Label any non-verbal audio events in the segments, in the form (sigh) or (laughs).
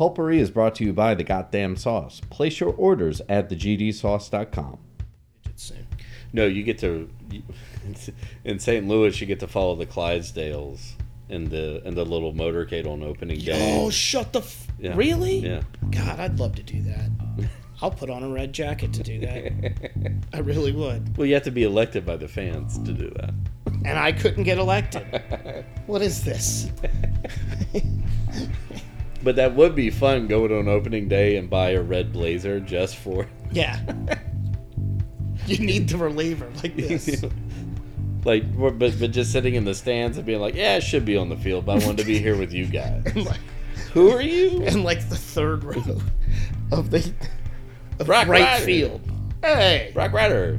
Pulpery is brought to you by the Goddamn Sauce. Place your orders at thegdsauce.com. soon. No, you get to in St. Louis. You get to follow the Clydesdales in the in the little motorcade on opening day. Oh, shut the. F- Yeah. Really? Yeah. God, I'd love to do that. I'll put on a red jacket to do that. (laughs) I really would. Well, you have to be elected by the fans to do that. And I couldn't get elected. (laughs) what is this? (laughs) But that would be fun going on opening day and buy a red blazer just for (laughs) Yeah. you need the reliever like this. (laughs) like but but just sitting in the stands and being like, yeah, it should be on the field, but I wanted to be here with you (laughs) guys. Like, Who are you? in like the third row of the of Brock right Ryder. field. Hey, Brock Ryder.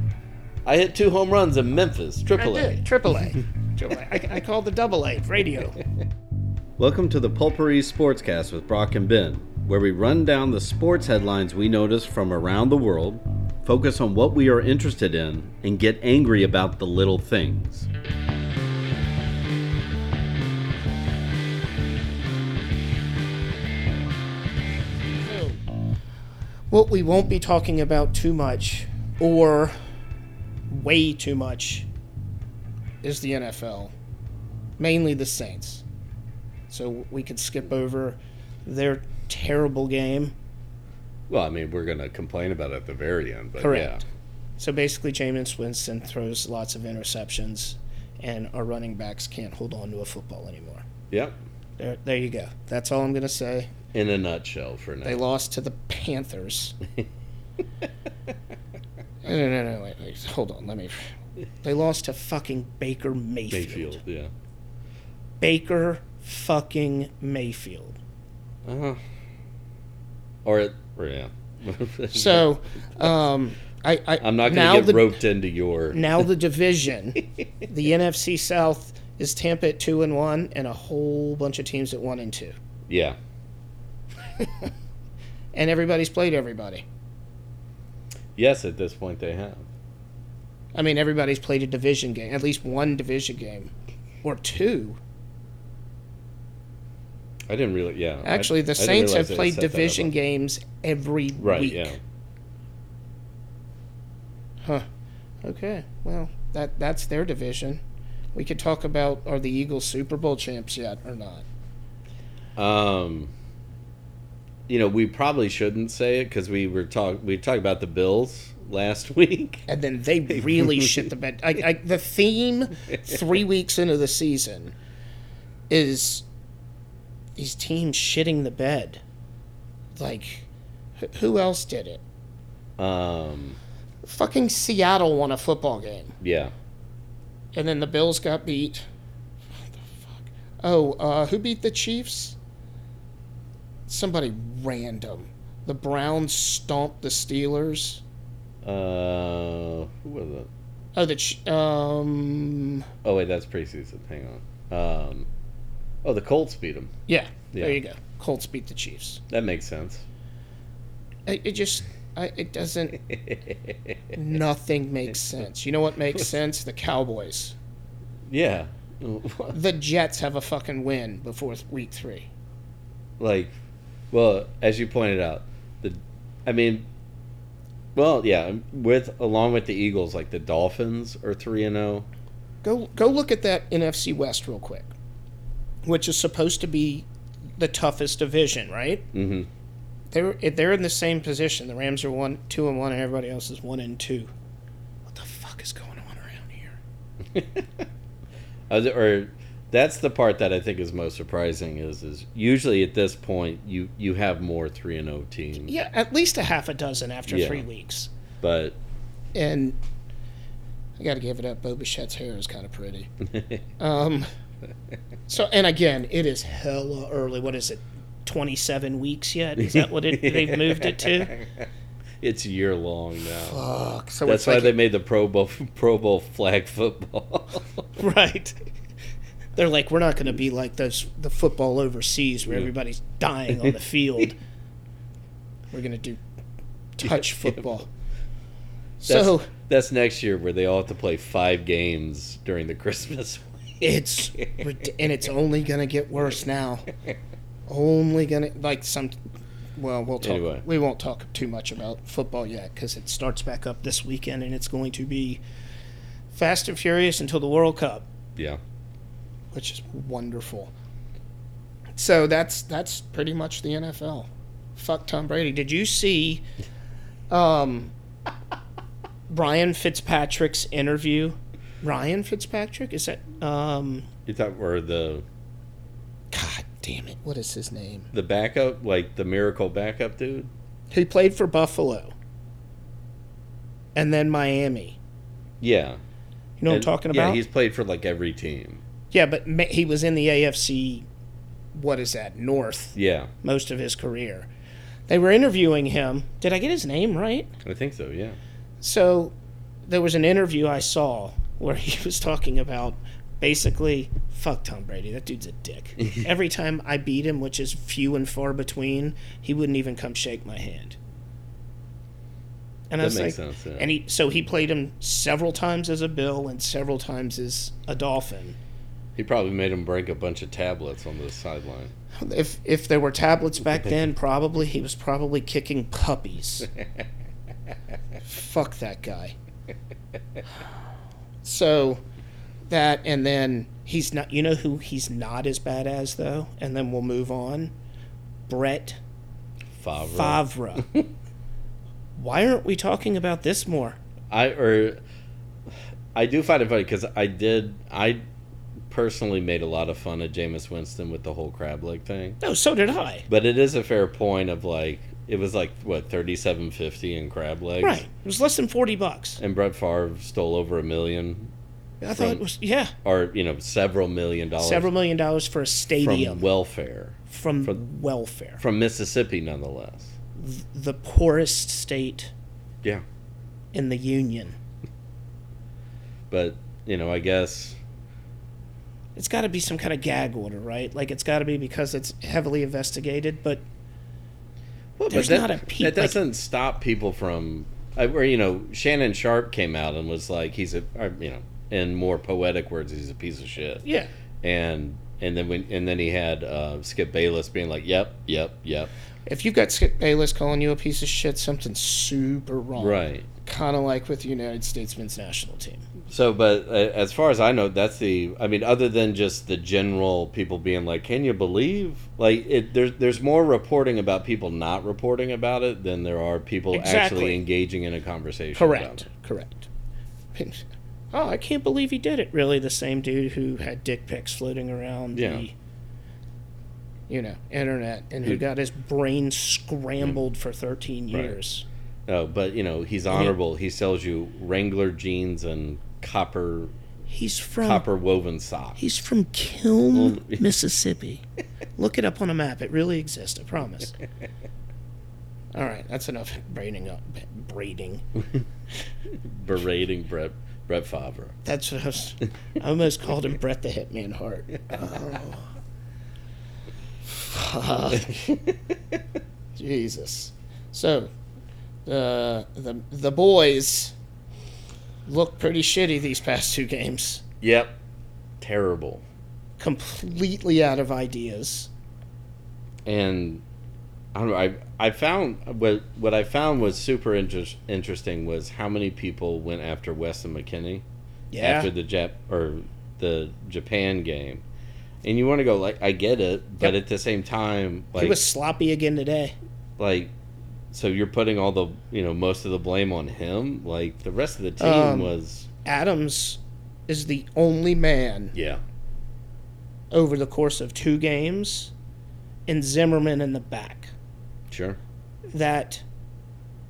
I hit two home runs in Memphis, I Triple did. A. Triple A. Triple A. I, I called the double A radio. Welcome to the Pulpery Sportscast with Brock and Ben, where we run down the sports headlines we notice from around the world, focus on what we are interested in, and get angry about the little things. What we won't be talking about too much, or way too much, is the NFL. Mainly the Saints. So we could skip over their terrible game. Well, I mean, we're gonna complain about it at the very end, but Correct. So basically, Jameis Winston throws lots of interceptions, and our running backs can't hold on to a football anymore. Yep. There, there you go. That's all I'm going to say. In a nutshell, for now. They lost to the Panthers. (laughs) no, no, no, no, wait, wait, hold on. Let me. They lost to fucking Baker Mayfield. Mayfield, yeah. Baker fucking Mayfield. Uh-huh. Or, or yeah. (laughs) So, um, I, I I'm not gonna get the, roped into your. Now the (laughs) division, the NFC South is Tampa at two and one, and a whole bunch of teams at one and two, Yeah. (laughs) and everybody's played everybody. Yes, at this point they have. I mean, everybody's played a division game, at least one division game, or two. I didn't really. Yeah. Actually, the I didn't Saints have played set that up. division games every Right. week. Yeah. Huh. Okay. Well, that that's their division. We could talk about are the Eagles Super Bowl champs yet or not? Um. You know, we probably shouldn't say it because we were talk we talked about the Bills last (laughs) week. And then they really shit the bed. I, I, the theme (laughs) three weeks into the season is these teams shitting the bed. Like, who else did it? Um. Fucking Seattle won a football game, Yeah. and then the Bills got beat. What the fuck? Oh, uh, who beat the Chiefs? Somebody random. The Browns stomped the Steelers. Uh. Who was it? Oh, the um, Oh wait, that's preseason. Hang on. Um. Oh, the Colts beat them. yeah, Yeah. there you go. Colts beat the Chiefs. That makes sense. It, it just, I, it doesn't. nothing makes sense. You know what makes (laughs) sense? The Cowboys. yeah. The (laughs) Jets have a fucking win before week three. like well as you pointed out the i mean well yeah with along with the eagles like the dolphins are 3 and oh. 0 Go, go look at that NFC West real quick, which is supposed to be the toughest division, right? mhm They're they're in the same position. The Rams are one, two and one, and everybody else is one and two. What the fuck is going on around here? (laughs) Or that's the part that i think is most surprising is is usually at this point you you have more 3 and 0 teams Yeah, at least a half a dozen after Yeah. three weeks. but and I got to give it up. Bo Bichette's hair is kind of pretty. (laughs) Um, (laughs) so, and again, it is hella early. What is it? Twenty-seven weeks yet? Is that what it, (laughs) they've moved it to? (laughs) it's year long now Fuck. So that's why like they made the pro bowl pro bowl flag football right. They're like, we're not going to be like those the football overseas where Yeah. everybody's dying on the field. We're going to do touch Yeah. football. that's, So that's next year where they all have to play five games during the christmas It's (laughs) and it's only gonna get worse now. Only gonna like some well, we'll talk. Anyway. We won't talk too much about football yet because it starts back up this weekend, and it's going to be fast and furious until the World Cup, Yeah. which is wonderful. So that's that's pretty much the NFL. Fuck Tom Brady. Did you see, um, (laughs) Ryan Fitzpatrick's interview? Ryan Fitzpatrick is that? Um, You thought were the God damn it! What is his name? the backup, like the miracle backup dude? He played for Buffalo, and then Miami. Yeah. You know what I'm And- talking yeah, about? he's played for like every team. Yeah, but he was in the AFC. What is that? North Yeah. most of his career. They were interviewing him. Did I get his name right? I think so, yeah. So there was an interview I saw where (laughs) he was talking about basically fuck Tom Brady. That dude's a dick. (laughs) Every time I beat him, which is few and far between, he wouldn't even come shake my hand. And I That was makes like, sense, yeah. and he so he played him several times as a Bill and several times as a Dolphin. He probably made him break a bunch of tablets on the sideline. If if there were tablets back (laughs) then, probably he was probably kicking puppies. Fuck that guy. So that and then he's not you know who he's not as bad as though, and then we'll move on. Brett Favre. Favre. (laughs) Why aren't we talking about this more? I or I do find it funny because I did I personally made a lot of fun of Jameis Winston with the whole crab leg thing, No, so did I. but it is a fair point of like it was like what thirty seven fifty in crab legs, Right. It was less than forty bucks. And Brett Favre stole over a million, I thought it was yeah. or you know, several million dollars Several million dollars for a stadium from welfare from, from- welfare. from Mississippi, nonetheless. the poorest state Yeah, in the union. but you know, I guess It's got to be some kind of gag order, right? Like it's got to be because it's heavily investigated. But Well, There's that, not a pe- that like- doesn't stop people from, I, where you know Shannon Sharpe came out and was like he's a, uh, you know, in more poetic words, he's a piece of shit. yeah, And and then when and then he had uh, Skip Bayless being like, yep, yep, yep, if you've got Skip Bayless calling you a piece of shit, something's super wrong. right. Kind of like with the United States men's national team. So, but uh, as far as I know, that's the. I mean, other than just the general people being like, "Can you believe?" Like, it, there's there's more reporting about people not reporting about it than there are people Exactly. actually engaging in a conversation. about Correct. Correct. Oh, I can't believe he did it. Really, the same dude who had dick pics floating around Yeah. the, you know, internet and who Who- got his brain scrambled for 13 Right. years. No, but you know he's honorable. He sells you Wrangler jeans and copper He's from copper woven socks. He's from Kiln, (laughs) Mississippi. Look it up on a map. It really exists. I promise. All right, that's enough (laughs) braiding up. (laughs) Braiding. berating Brett Brett Favre. That's what I was. (laughs) I almost called him Brett the Hitman Hart. (laughs) Oh. Jesus. So, the the the boys look pretty shitty these past two games. Yep, terrible. Completely out of ideas. And I don't know. I I found what what I found was super interest, interesting was how many people went after Weston McKennie Yeah. after the Jap or the Japan game. And you want to go like I get it, but Yep. at the same time, like he was sloppy again today. like so you're putting all the you know most of the blame on him like the rest of the team Um, was Adams is the only man yeah over the course of two games, and Zimmerman in the back. Sure That,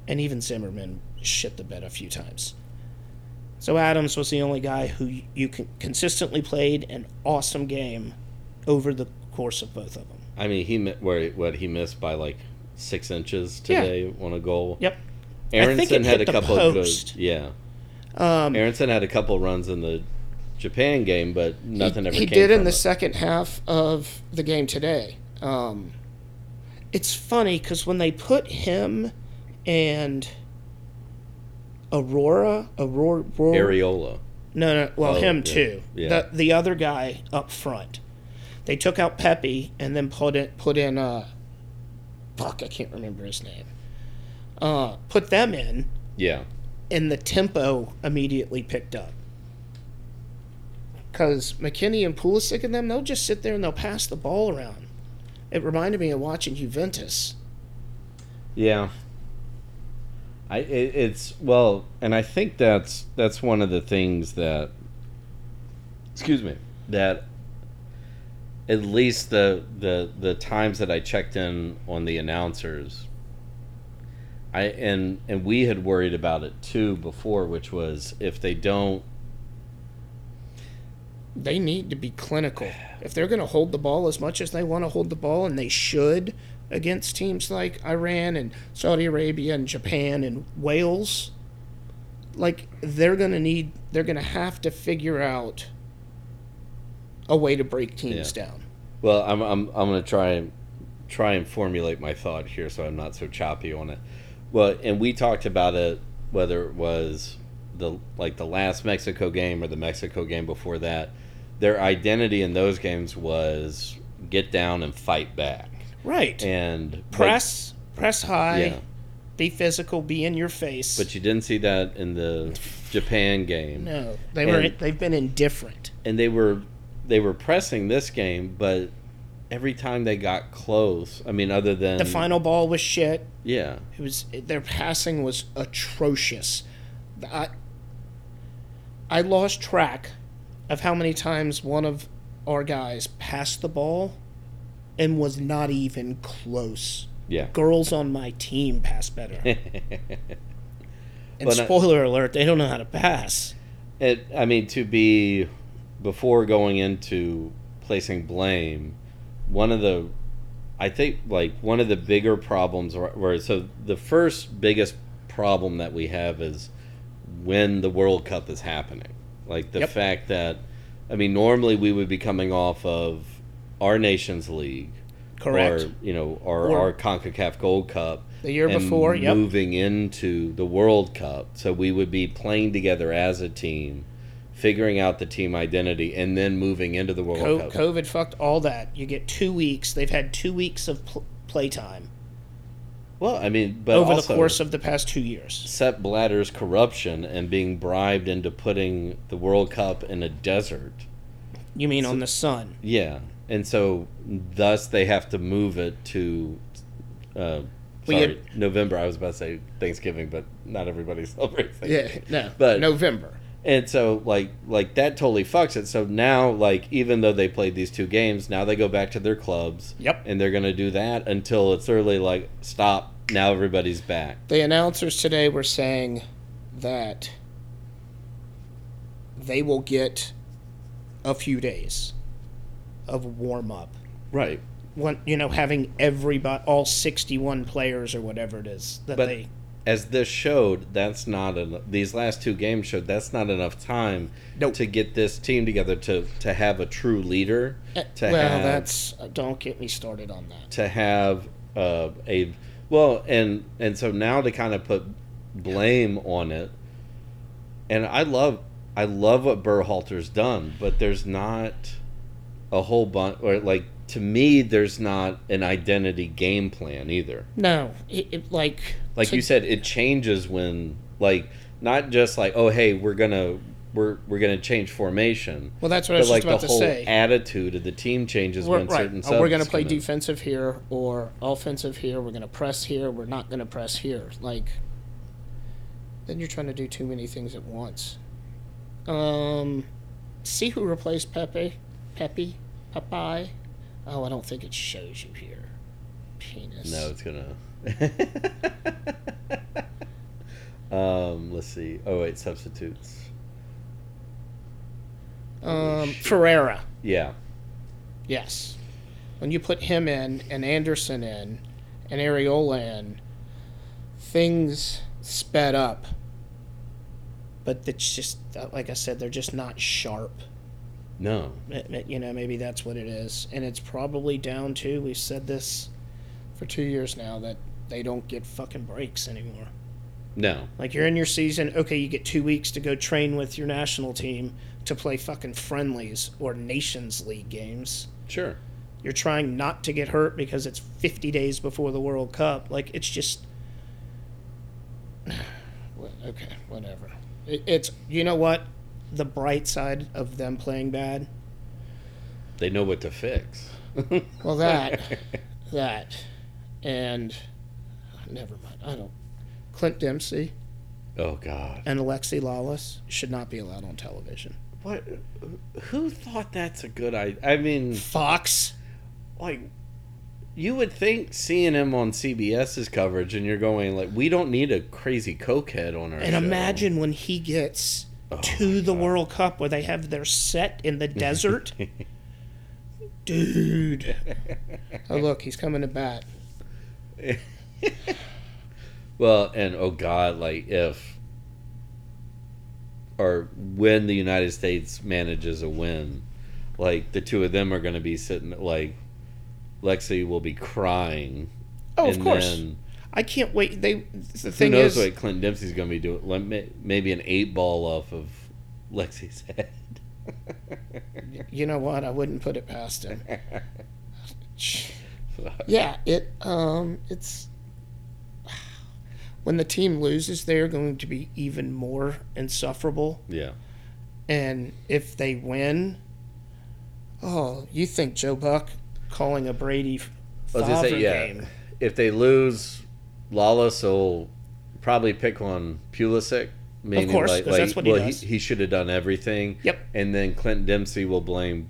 and even Zimmerman shit the bed a few times. So Adams was the only guy who you con- consistently played an awesome game over the course of both of them. i mean he where what he missed by like six inches Yeah. today on a goal Yep. Aaronson had a couple of post. good yeah Um, aaronson had a couple runs in the japan game but nothing he, ever he did in the it. second half of the game today. Um, it's funny because when they put him and Aurora, Aurora, Aurora areola no, no, well, Oh, him yeah, too. yeah. The the other guy up front. They took out Pepi and then put it put in uh, fuck, I can't remember his name. Uh, put them in, Yeah. and the tempo immediately picked up. Because McKennie and Pulisic and them, they'll just sit there and they'll pass the ball around. It reminded me of watching Juventus. Yeah. I it, it's well, and I think that's that's one of the things that excuse me, that at least the the the times that I checked in on the announcers I and and we had worried about it too before, which was if they don't They need to be clinical. If they're going to hold the ball as much as they want to hold the ball, and they should against teams like Iran and Saudi Arabia and Japan and Wales, like they're going to need, they're going to have to figure out a way to break teams Yeah. down. Well, I'm I'm I'm gonna try and try and formulate my thought here, so I'm not so choppy on it. Well, and we talked about it whether it was the like the last Mexico game or the Mexico game before that. Their identity in those games was get down and fight back, Right. and press, press high, yeah, be physical, be in your face. but you didn't see that in the Japan game. no, they were. They've been indifferent. and they were they were pressing this game, but every time they got close, I mean, other than The final ball was shit. yeah, It was their passing was atrocious. I I lost track of how many times one of our guys passed the ball and was not even close. yeah. Girls on my team pass better. (laughs) and But I- spoiler alert, they don't know how to pass. It, I mean, to be before going into placing blame, one of the, I think, like one of the bigger problems where, were so the first biggest problem that we have is when the World Cup is happening. Like the Yep. fact that, I mean, normally we would be coming off of our Nations League, Correct. or you know, or, Or- our Concacaf Gold Cup. The year before, yep. moving into the World Cup. So we would be playing together as a team, figuring out the team identity, and then moving into the World Co- Cup. COVID fucked all that. You get two weeks. They've had two weeks of pl- playtime well, I mean, but over also the course of the past two years. Sepp Blatter's corruption and being bribed into putting the World Cup in a desert. You mean on the sun? Yeah, and so thus they have to move it to. Uh, sorry, had- November. I was about to say Thanksgiving, but not everybody (laughs) celebrates Yeah, no. But- November. And so like like that totally fucks it. So now like even though they played these two games, now they go back to their clubs. Yep. And they're gonna do that until it's early like stop. Now everybody's back. The announcers today were saying that they will get a few days of warm up. Right. One, you know, having everybody, all sixty-one players or whatever it is that But they. as this showed, that's not en- these last two games showed that's not enough time Nope. to get this team together to to have a true leader. Eh, To well, have, that's uh, don't get me started on that. to have uh, a well and and so now to kind of put blame on it. And i love i love what Berhalter's done but there's not a whole bunch or like to me there's not an identity game plan either. No, it, it, like like to- you said it changes when like not just like oh hey we're gonna we're we're gonna change formation Well, that's what I but was like about the to whole say. attitude of the team changes We're, when right. certain Oh, we're going to play come in. defensive here or offensive here. We're going to press here. We're not going to press here. Like, then you're trying to do too many things at once. Um, see who replaced Pepi? Pepi? Popeye? Oh, I don't think it shows you here. Penis. No, it's gonna. (laughs) um, let's see. Oh wait, substitutes. Um, Ferreira. Yeah, Yes. When you put him in and Anderson in and Arriola in, things sped up. But it's just, uh, like I said, they're just not sharp. no, M- m- You know, maybe that's what it is. And it's probably down to, we've said this for two years now, that they don't get fucking breaks anymore. no. Like you're in your season, okay, you get two weeks to go train with your national team to play fucking friendlies or Nations League games. Sure. You're trying not to get hurt because it's 50 days before the World Cup. Like it's just (sighs) okay, whatever. It, it's you know what? The bright side of them playing bad. They know what to fix. (laughs) Well, that (laughs) that and oh, never mind. I don't. Clint Dempsey oh God. and Alexi Lalas should not be allowed on television. What? Who thought that's a good idea? I mean, Fox. like, you would think seeing him on CBS's coverage, and you're going like, we don't need a crazy cokehead on our. And show. imagine when he gets oh to the World Cup where they have their set in the desert. (laughs) Dude. (laughs) Oh, look, he's coming to bat. (laughs) Well, and oh God, like if or when the United States manages a win, like the two of them are going to be sitting like Lexi will be crying. Oh, of course. I can't wait. They the who thing knows is, what Clint Dempsey's going to be doing? Maybe an eight ball off of Lexi's (laughs) head. you know what? I wouldn't put it past him. (laughs) Yeah, it um, it's when the team loses, they're going to be even more insufferable. yeah. And if they win, oh, you think Joe Buck calling a Brady Favre say, yeah. game? If they lose, Lalas will probably pick on Pulisic. Meaning course, like, like, that's what he well, does. he, should have done everything. Yep. And then Clint Dempsey will blame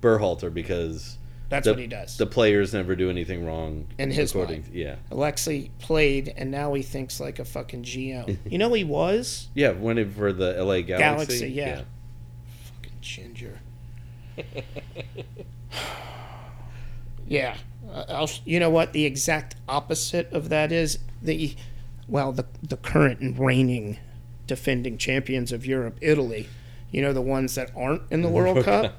Berhalter because That's the, what he does. the players never do anything wrong. In his mind. Yeah. Alexi played, and now he thinks like a fucking GM. (laughs) you know he was Yeah, winning for the LA Galaxy. Galaxy, yeah. fucking ginger. (laughs) yeah, uh, you know what? The exact opposite of that is the well, the the current and reigning defending champions of Europe, Italy. You know the ones that aren't in the World (laughs) Cup.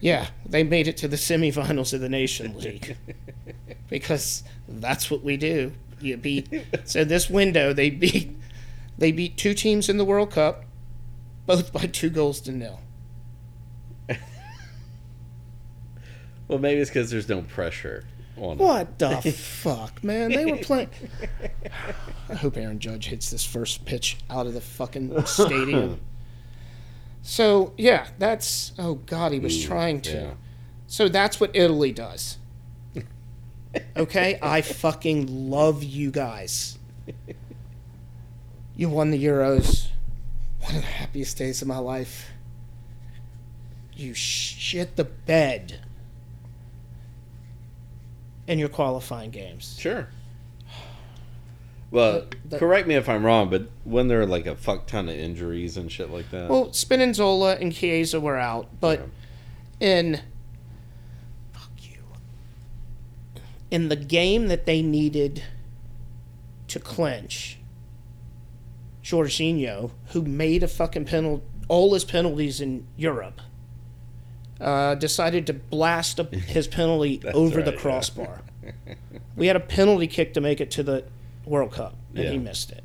Yeah, they made it to the semifinals of the Nation League (laughs) because that's what we do. You beat. So this window, they beat they beat two teams in the World Cup, both by two goals to nil. (laughs) Well, maybe it's because there's no pressure on. them. What the fuck, man? They were playing. (sighs) I hope Aaron Judge hits this first pitch out of the fucking stadium. So yeah, that's oh god, he was trying to. yeah. So that's what Italy does. Okay, (laughs) I fucking love you guys. You won the Euros. One of the happiest days of my life. You shit the bed in your qualifying games. Sure. Well, The- the- correct me if I'm wrong, but when there are like a fuck ton of injuries and shit like that. Well, Spinazzola and Chiesa were out, but in fuck you. In the game that they needed to clinch, Jorginho, who made a fucking penalty, all his penalties in Europe, uh, decided to blast a, (laughs) his penalty over the right, yeah. crossbar. we had a penalty kick to make it to the World Cup, and he missed it.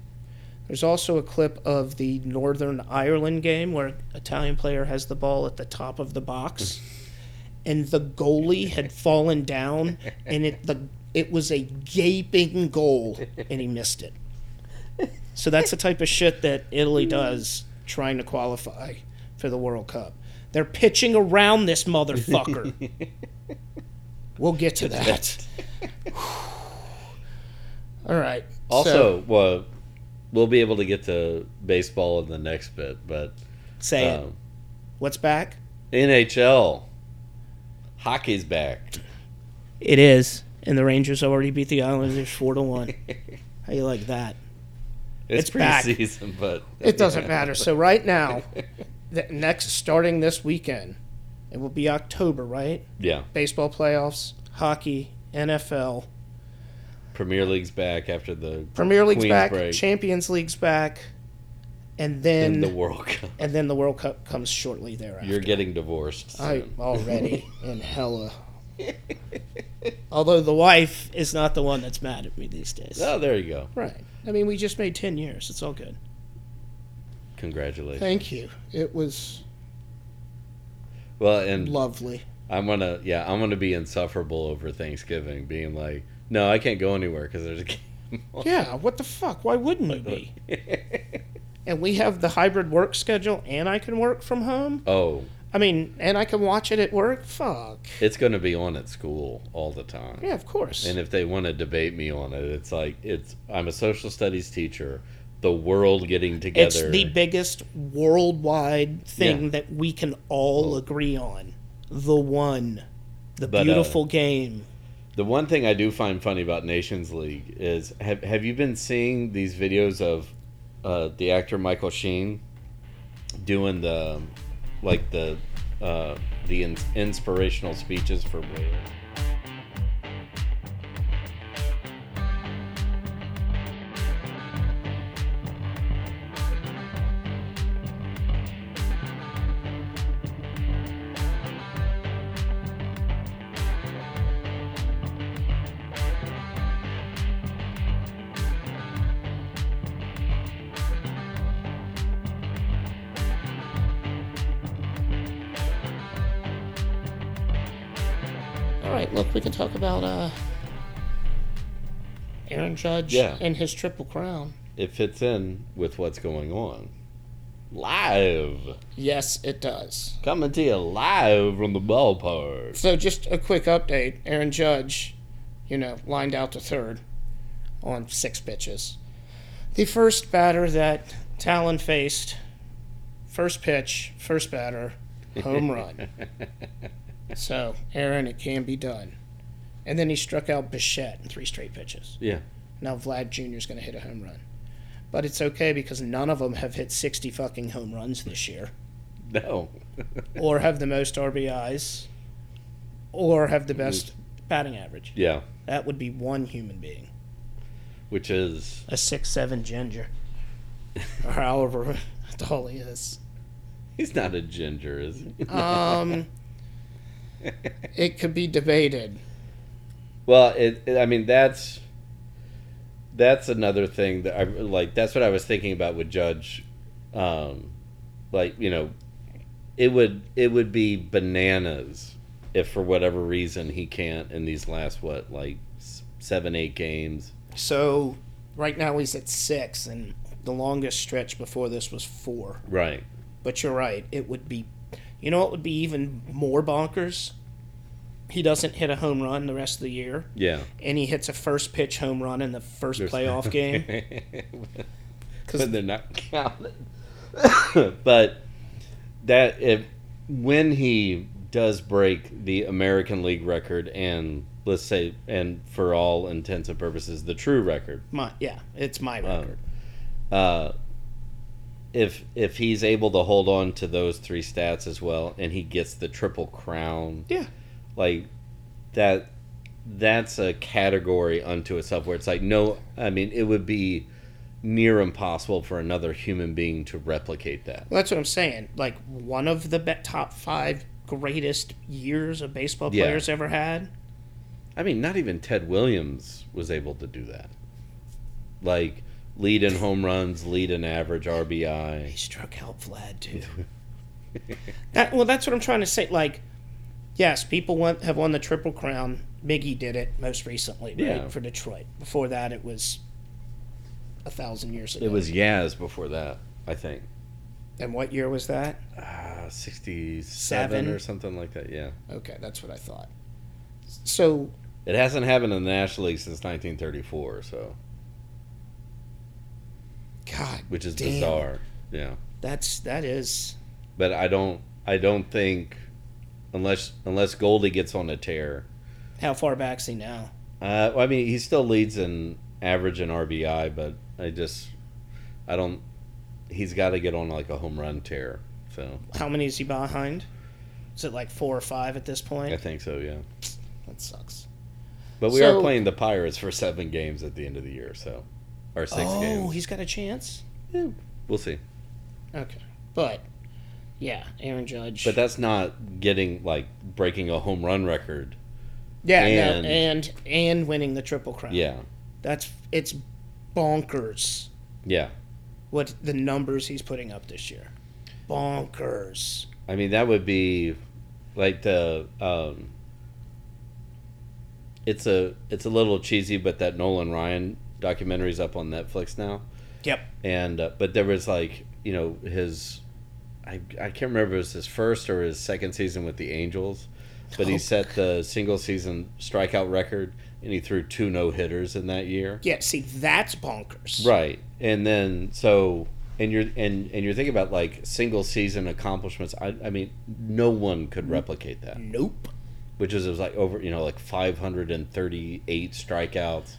There's also a clip of the Northern Ireland game where an Italian player has the ball at the top of the box, (laughs) and the goalie had fallen down, and it the it was a gaping goal, and he missed it. So that's the type of shit that Italy (laughs) does trying to qualify for the World Cup. They're pitching around this motherfucker. (laughs) we'll get to that. All right. also, so, well, we'll be able to get to baseball in the next bit, but say it. um, What's back? NHL hockey's back. It is, and the Rangers already beat the Islanders four to one. (laughs) How you like that? It's, It's back. preseason, but It doesn't matter. So right now, (laughs) the next starting this weekend, it will be October, right? yeah, Baseball playoffs, hockey, NFL, Premier League's back after the Premier League's Queen's back, break. Champions League's back, and then the World Cup. and then the World Cup comes shortly thereafter. You're getting divorced. I already (laughs) in hella. Although the wife is not the one that's mad at me these days. Oh, there you go. Right. I mean, we just made 10 years. It's all good. Congratulations. Thank you. It was Well, and lovely. I'm gonna yeah I'm gonna be insufferable over Thanksgiving, being like, no, I can't go anywhere because there's a game. on." Yeah, what the fuck? Why wouldn't you be? (laughs) and we have the hybrid work schedule, and I can work from home. oh, I mean, and I can watch it at work. Fuck. it's gonna be on at school all the time. Yeah, of course. And if they want to debate me on it, it's like it's I'm a social studies teacher. The world getting together. it's the biggest worldwide thing Yeah. that we can all agree on. The one, the But, uh, beautiful game. The one thing I do find funny about Nations League is have have you been seeing these videos of uh, the actor Michael Sheen doing the like the uh, the in- inspirational speeches for Wales? About uh, Aaron Judge Yeah. and his triple crown. It fits in with what's going on. Live, Yes, it does. coming to you live from the ballpark. So, just a quick update Aaron Judge, you know, lined out to third on six pitches. The first batter that Taillon faced, first pitch, first batter, home run. (laughs) So, Aaron, it can be done. And then he struck out Bichette in three straight pitches. Yeah, Now Vlad Jr. is going to hit a home run. But it's okay because none of them have hit 60 fucking home runs this year, no, (laughs) or have the most RBIs, or have the best batting average. yeah, That would be one human being. which is A six seven ginger. or however (laughs) tall he is. he's not a ginger, is he? Um, (laughs) it could be debated. Well, it, it- I mean that's that's another thing that I like. That's what I was thinking about with Judge. Um, like you know, it would it would be bananas if for whatever reason he can't in these last what like seven eight games. So right now he's at six, and the longest stretch before this was four. Right. But you're right. It would be, you know, it would be even more bonkers. He doesn't hit a home run the rest of the year, Yeah. and he hits a first pitch home run in the first playoff (laughs) game. (laughs) Because they're not (laughs) counted. but that if when he does break the American League record and let's say and for all intents and purposes the true record, my yeah, it's my um, record. uh, if if he's able to hold on to those three stats as well and he gets the triple crown, yeah, like that that's a category unto itself where it's like no i mean it would be near impossible for another human being to replicate that well, that's what I'm saying. Like one of the top five greatest years a baseball Yeah. player's ever had. i mean not even ted williams was able to do that like lead in home runs lead in average RBI. He struck out Vlad too. (laughs) that, well, that's what I'm trying to say. Like, yes, people have won the triple crown. Miggy did it most recently, right, Yeah. for Detroit. Before that, it was a thousand years ago. it was yaz before that i think And what year was that? uh, 67 Seven. or something like that yeah Okay, that's what I thought. So, it hasn't happened in the national league since 1934 so God, which is damn, bizarre yeah That's that is. but I don't I don't think unless unless Goldie gets on a tear. How far back is he now? Uh, well, I mean, he still leads in average and RBI, but I just I don't. He's got to get on like a home run tear. So How many is he behind? Is it like four or five at this point? I think so, yeah. That sucks. But we So- are playing the Pirates for seven games at the end of the year, so or six oh, games. Oh, he's got a chance. We'll see. Okay, but yeah, Aaron Judge. But that's not getting like breaking a home run record. yeah, and- no, and and winning the triple crown. Yeah, that's it's bonkers yeah. what the numbers he's putting up this year. Bonkers. I mean, that would be like the um, it's a it's a little cheesy, but that Nolan Ryan documentary's up on Netflix now, Yep. and uh, but there was like you know his I I can't remember if it was his first or his second season with the Angels, but he Oh. set the single season strikeout record and he threw two no hitters in that year. Yeah. See, that's bonkers. Right. And then so and you're and and you're thinking about like single season accomplishments. I I mean, no one could replicate that. Nope. Which is it was like over you know like 538 strikeouts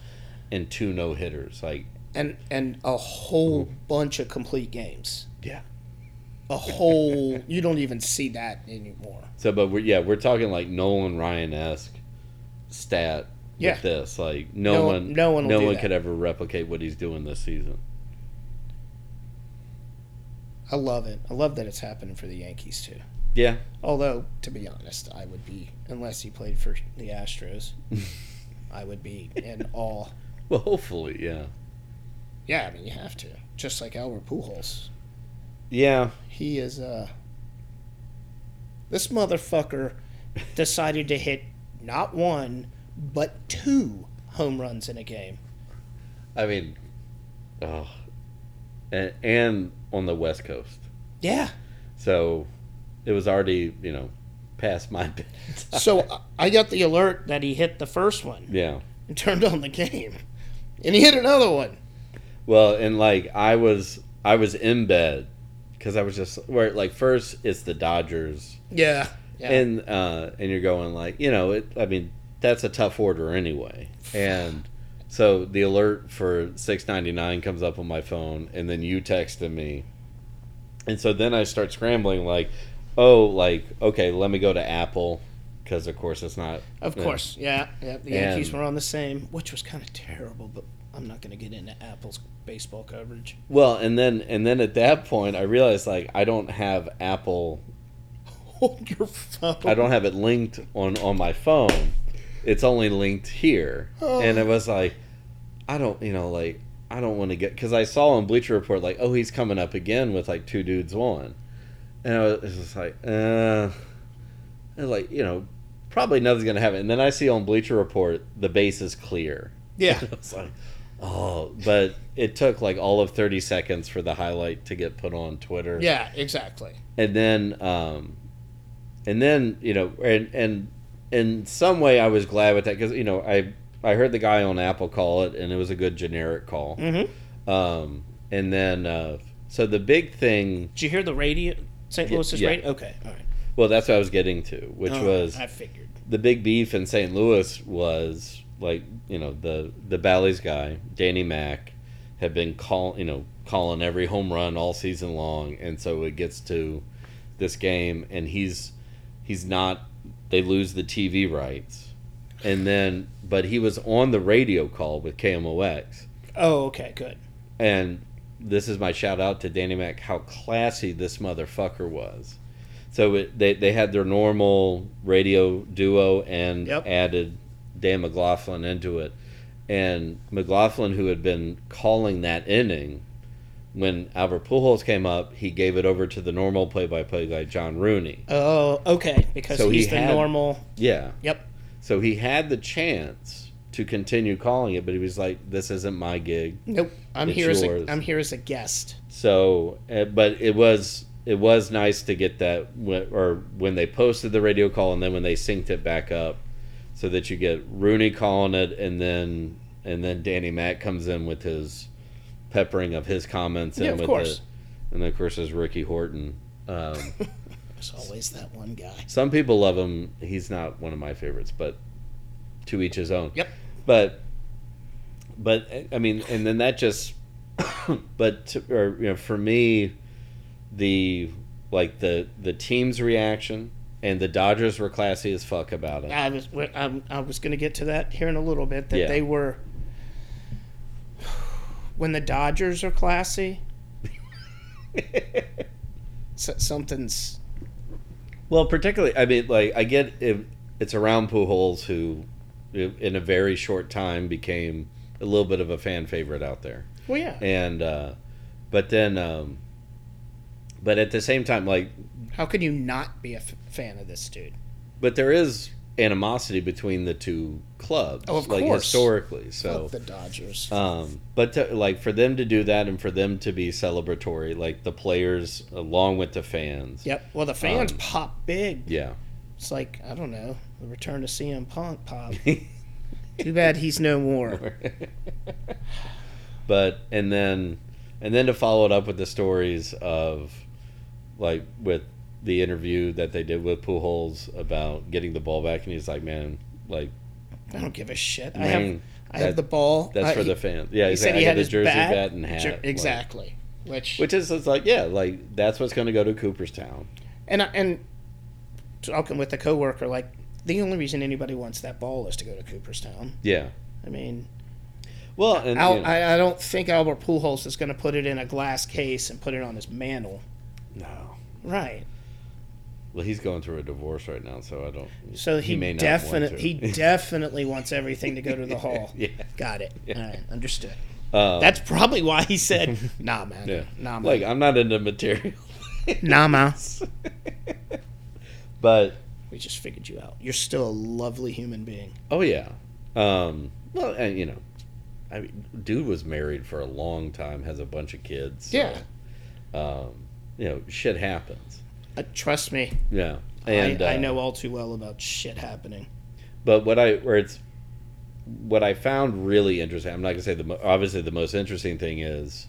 and two no hitters. Like And and a whole mm-hmm. bunch of complete games. yeah. A whole. you don't even see that anymore. So, but we're yeah we're talking like Nolan Ryan esque stat. Yeah. With this, like no, No- one, no one no one that. could ever replicate what he's doing this season. I love it. I love that it's happening for the Yankees too. Yeah, Although, to be honest, I would be unless he played for the Astros. (laughs) I would be in awe. well, hopefully, yeah, Yeah, I mean you have to. Just like Albert Pujols. Yeah. He is uh this motherfucker decided to hit not one but two home runs in a game. I mean, oh, and, and on the West Coast, Yeah. so it was already you know past my (laughs) bed. So I- I got the alert that he hit the first one yeah. and turned on the game. And he hit another one. Well, and like I was, I was in bed because I was just where like first it's the Dodgers, Yeah. Yeah. and uh, and you're going like you know it. I mean that's a tough order anyway, and so the alert for six ninety nine comes up on my phone, and then you texted me, and so then I start scrambling like, oh like okay let me go to Apple because of course it's not of you know, course. Yeah. Yeah. The Yankees And- were on the same, which was kind of terrible, but I'm not going to get into Apple's baseball coverage. Well, and then and then at that point I realized like I don't have Apple (laughs) On your phone. I don't have it linked on on my phone. It's only linked here, Oh. and it was like, I don't, you know, like I don't want to get because I saw on Bleacher Report like, oh, he's coming up again with like two dudes on, and I was just like, uh, and like you know, probably nothing's gonna happen. And then I see on Bleacher Report the base is clear. Yeah. (laughs) it's like, oh, but it took like all of thirty seconds for the highlight to get put on Twitter Yeah, exactly. and then um and then you know and and in some way i was glad with that because you know i i heard the guy on apple call it and it was a good generic call Mm-hmm. um and then uh so the big thing Did you hear the radio? St. Louis's yeah. radio? Okay, all right. well that's what i was getting to which Oh, was I figured. the big beef in st louis was like you know the the bally's guy danny mack had been call you know calling every home run all season long and so it gets to this game and he's he's not they lose the tv rights and then but he was on the radio call with kmox Oh, okay, good. and this is my shout out to Danny Mac how classy this motherfucker was. So it, they they had their normal radio duo and Yep. added Dan McLaughlin into it, and McLaughlin who had been calling that inning. When Albert Pujols came up, he gave it over to the normal play-by-play guy John Rooney. Oh, okay, because So he he's the had- normal. Yeah, Yep. so he had the chance to continue calling it, but he was like, "This isn't my gig." Nope. I'm It's here as yours. a I'm here as a guest. So, uh, but it was it was nice to get that, or when they posted the radio call, and then when they synced it back up, so that you get Rooney calling it, and then and then Danny Mack comes in with his peppering of his comments, and Yeah, of with course. the, and then of course there's Ricky Horton. Um, (laughs) There's always that one guy. some people love him. He's not one of my favorites, but to each his own. Yep. But, but I mean, and then that just, (coughs) but to, or you know, for me, the like the the team's reaction and the Dodgers were classy as fuck about it. I was I'm, I was going to get to that here in a little bit. That Yeah. they were when the Dodgers are classy. (laughs) something's well, particularly, I mean, like I get it, it's around Pujols who, in a very short time, became a little bit of a fan favorite out there. well, yeah. and uh, but then um, but at the same time like How could you not be a fan of this dude? but there is animosity between the two clubs, Oh, of like course. historically. So, Fuck the Dodgers. um, but to, like for them to do that and for them to be celebratory, like the players along with the fans. yep. Well, the fans um, pop big. Yeah. It's like I don't know the return to CM Punk pop. (laughs) Too bad he's no more. (laughs) but and then and then to follow it up with the stories of like with the interview that they did with Pujols about getting the ball back, and he's like, "Man, like, I don't give a shit. I have man, I have the ball. That's I- for he- the fans. Yeah, He said like, he had his the jersey bat, bat, and hat, Jer- like- exactly. Which which is it's like, yeah, like that's what's going to go to Cooperstown. and I- and talking with a coworker, like the only reason anybody wants that ball is to go to Cooperstown. Yeah. I mean, Well, and Al, you know, I, I don't think Albert Pujols is going to put it in a glass case and put it on his mantle. no. Right. Well, he's going through a divorce right now, so I don't. So he, may not want definitely he (laughs) definitely wants everything to go to the (laughs) hall. Yeah. Got it. All right, understood. Uh, That's probably why he said, (laughs) "Nah, man. yeah. Nah, man. Like I'm not into material, nah, man." but We just figured you out. You're still a lovely human being. Oh yeah. Um, well, and you know, I mean, dude was married for a long time, has a bunch of kids. so, Yeah. Um, you know, shit happens. Uh, trust me, Yeah. And I, I uh, know all too well about shit happening. But what I where it's what I found really interesting. I'm not gonna say the obviously the most interesting thing is,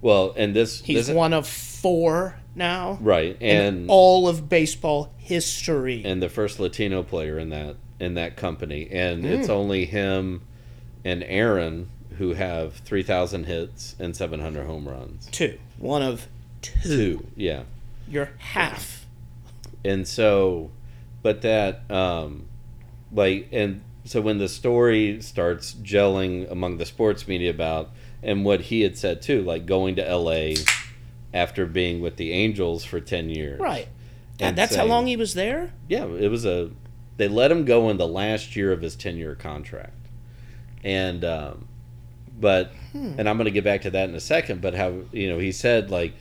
well, and this He's this, one of four now right, in and all of baseball history. and the first Latino player in that in that company, and Hmm. it's only him and Aaron who have three thousand hits and seven hundred home runs. two. One of two. Two, yeah. You're half. and so but that um like and so when the story starts gelling among the sports media about and what he had said too like going to LA after being with the Angels for 10 years Right. And And that's how long he was there? yeah it was a they let him go in the last year of his 10 year contract and um but and I'm going to get back to that in a second but how you know he said like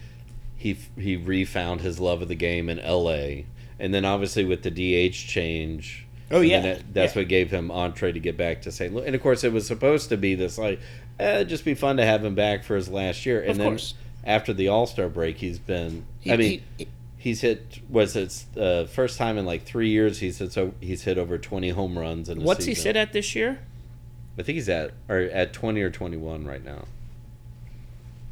he he refound his love of the game in LA and then obviously with the DH change Oh, yeah. that- that's Yeah. what gave him entree to get back to St. Louis and of course it was supposed to be this like eh, it'd just be fun to have him back for his last year and Of then course. after the All-Star break he's been He- I mean he- he- he's hit was it uh, first time in like three years he's hit so he's hit over 20 home runs in a what's he season. sit at this year? I think he's at or at 20 or 21 right now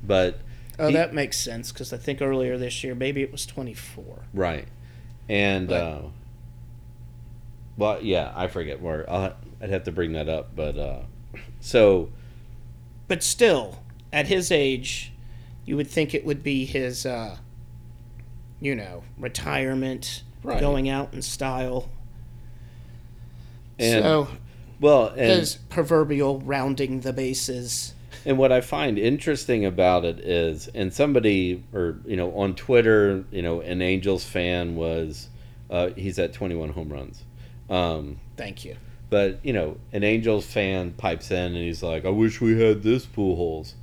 but Oh, He- that makes sense because I think earlier this year, maybe it was 24. right and But- uh well yeah I forget where I'll, I'd have to bring that up but uh so But still, at his age, you would think it would be his, uh, you know, retirement, Right. going out in style. and so, well and his proverbial rounding the bases. And what I find interesting about it is, and somebody, or you know, on Twitter, you know, an Angels fan was, uh, he's at 21 home runs. Um, Thank you. but you know, an Angels fan pipes in and he's like, "I wish we had this Pujols,"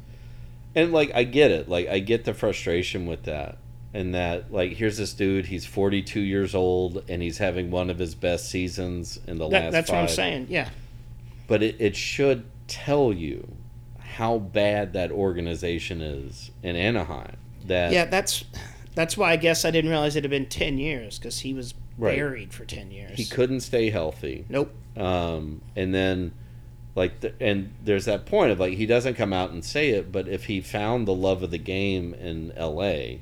and like I get it, like I get the frustration with that, and that like here's this dude, he's 42 years old and he's having one of his best seasons in the That, last. that's what I'm saying. Yeah. but it, it should tell you how bad that organization is in Anaheim. That Yeah, that's that's why I guess I didn't realize it had been 10 years because he was Right. buried for 10 years. he couldn't stay healthy. Nope. Um, and then, like, the, and there's that point of like he doesn't come out and say it, but if he found the love of the game in L.A.,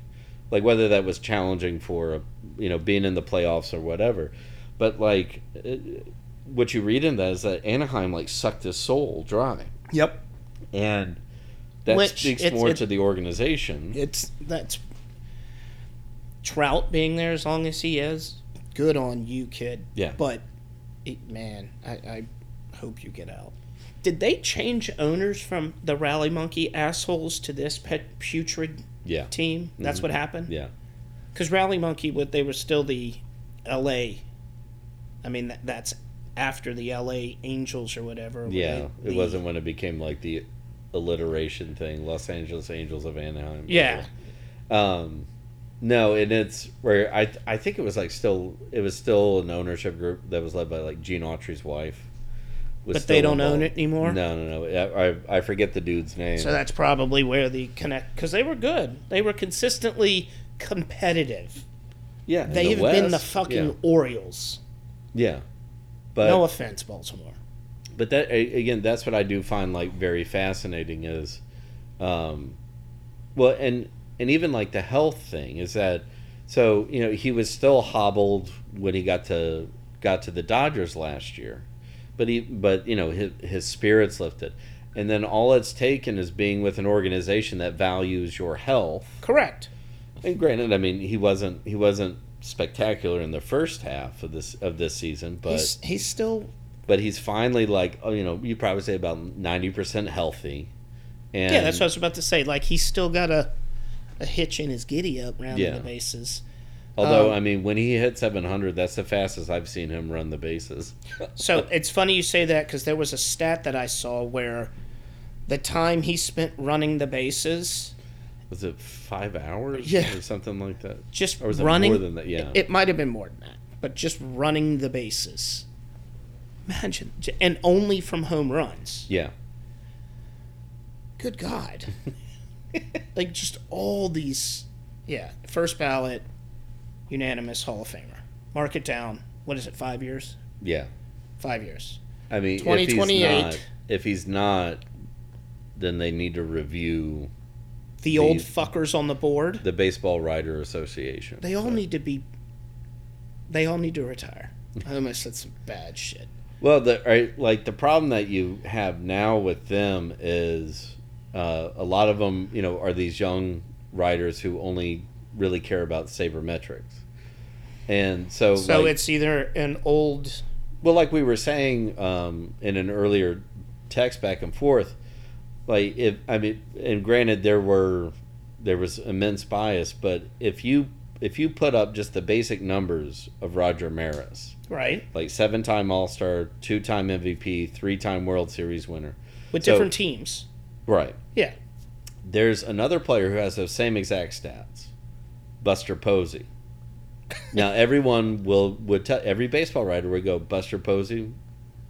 like whether that was challenging for you know being in the playoffs or whatever, but like it, what you read in that is that Anaheim like sucked his soul dry, Yep. And that Which speaks it's- more it- to the organization. It's that's Trout being there as long as he is. Good on you, kid. Yeah. But it, man, I, I hope you get out. Did they change owners from the Rally Monkey assholes to this pet putrid yeah, team? That's mm-hmm. what happened. yeah. Because Rally Monkey, what they were still the L.A. I mean, that, that's after the L.A. Angels or whatever. where Yeah, they- it the- wasn't when it became like the alliteration thing, Los Angeles Angels of Anaheim. Yeah. Um, No, and it's where I I think it was like still it was still an ownership group that was led by like Gene Autry's wife. was But they don't own it anymore? No, no, no. I I, forget the dude's name. So that's probably where the connect because they were good. They were consistently competitive. yeah, They've the been the fucking Orioles. yeah. yeah. But no offense, Baltimore. But that again that's what i do find like very fascinating is um well and and even like the health thing is that so you know he was still hobbled when he got to got to the dodgers last year but he but you know his, his spirits lifted and then all it's taken is being with an organization that values your health Correct. and granted i mean he wasn't he wasn't spectacular in the first half of this of this season but he's he's still but he's finally like oh, you know you probably say about 90% healthy and yeah. That's what I was about to say. Like he's still got a a hitch in his giddy up rounding Yeah. the bases. although um, i mean when he hit 700 that's the fastest i've seen him run the bases (laughs) So it's funny you say that because there was a stat that I saw where the time he spent running the bases, was it five hours Yeah. or something like that just or was it running. more than that yeah It might have been more than that, but just running the bases. Imagine, and only from home runs. yeah Good God. (laughs) like just all these, yeah. First ballot, unanimous Hall of Famer. Mark it down. What is it? Five years. yeah Five years. i mean if 2028. he's not if he's not then they need to review The, old fuckers on the board. the baseball writer association They all need to be. They all need to retire. I almost said some bad shit. Well, the right, like the problem that you have now with them is uh, a lot of them, you know, are these young writers who only really care about sabermetrics, and so So like, it's either an old. well, like we were saying um, in an earlier text back and forth, like if I mean, and granted there were there was immense bias, but if you if you put up just the basic numbers of Roger Maris, Right. like seven time All Star, two time MVP, three time World Series winner. With So- different teams. Right. Yeah. There's another player who has those same exact stats, Buster Posey. now (laughs) everyone will would tell every baseball writer would go Buster Posey,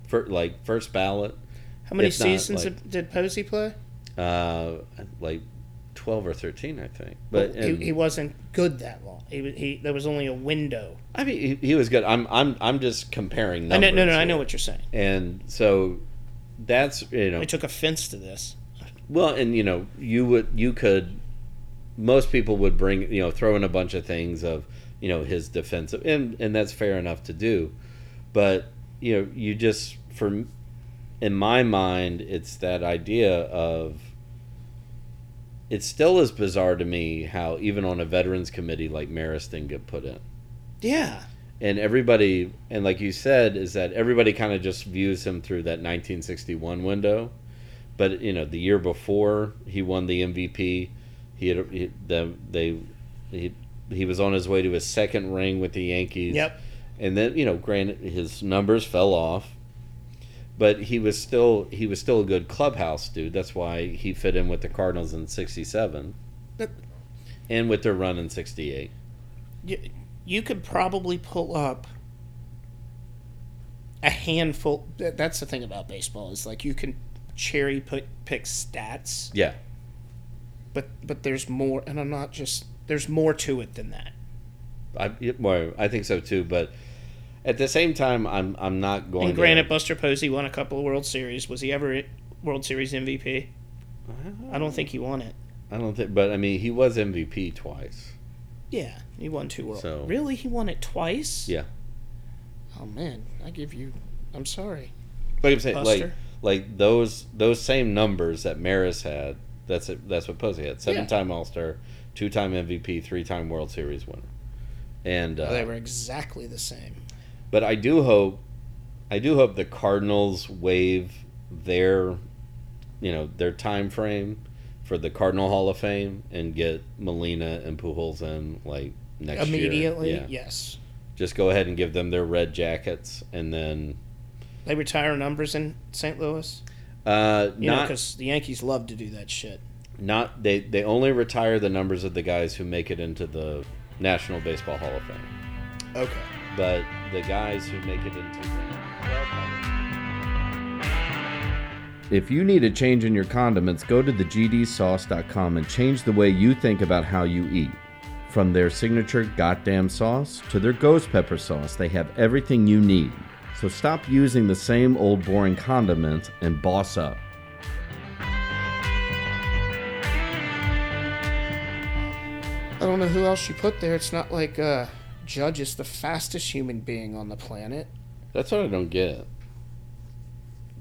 for like first ballot, How many If not, seasons like- did Posey play? uh, like twelve or thirteen, I think. But Well, he, and- he wasn't good that long. He, he there was only a window. I mean, he, he was good. I'm I'm I'm just comparing numbers. know, no, no, I know what you're saying. And so that's you know I took offense to this. Well, and you know, you would you could most people would bring, you know, throw in a bunch of things of, you know, his defensive and and that's fair enough to do. But, you know, you just for in my mind, it's that idea of it still is bizarre to me how even on a veterans committee like Maris didn't get put in. Yeah. and everybody and like you said is that everybody kind of just views him through that 1961 window. But you know the year before he won the mvp he had he, the, they he, he was on his way to his second ring with the yankees. Yep. and then you know granted his numbers fell off but he was still he was still a good clubhouse dude that's why he fit in with the cardinals in 67 and with their run in 68 You, you could probably pull up a handful. That's the thing about baseball is like you can cherry pick, pick stats, yeah but but there's more, and I'm not just there's more to it than that. I well, I think so too, but at the same time, I'm I'm not going. And granted, Buster Posey won a couple of World Series. Was he ever World Series MVP? I don't think he won it. I don't think, but I mean, he was MVP twice. Yeah, he won two World. So- Really, he won it twice? Yeah, Oh man, I give you. I'm sorry. like I'm saying, like Buster? like those those same numbers that Maris had. That's it. That's what Posey had: seven-time All Star, two-time MVP, three-time World Series winner. And uh, they were exactly the same. But I do hope, I do hope the Cardinals waive their, you know, their time frame for the Cardinal Hall of Fame and get Molina and Pujols in like next Immediately, year. Yeah. yes. Just go ahead and give them their red jackets, and then They retire numbers in St. Louis. uh, You not because the Yankees love to do that shit. not they they only retire the numbers of the guys who make it into the National Baseball Hall of Fame. Okay. But the guys who make it into If you need a change in your condiments, go to thegdsauce.com and change the way you think about how you eat. From their signature goddamn sauce to their ghost pepper sauce, they have everything you need. So stop using the same old boring condiments and boss up. I don't know who else you put there. It's not like uh, Judge is the fastest human being on the planet. That's what I don't get.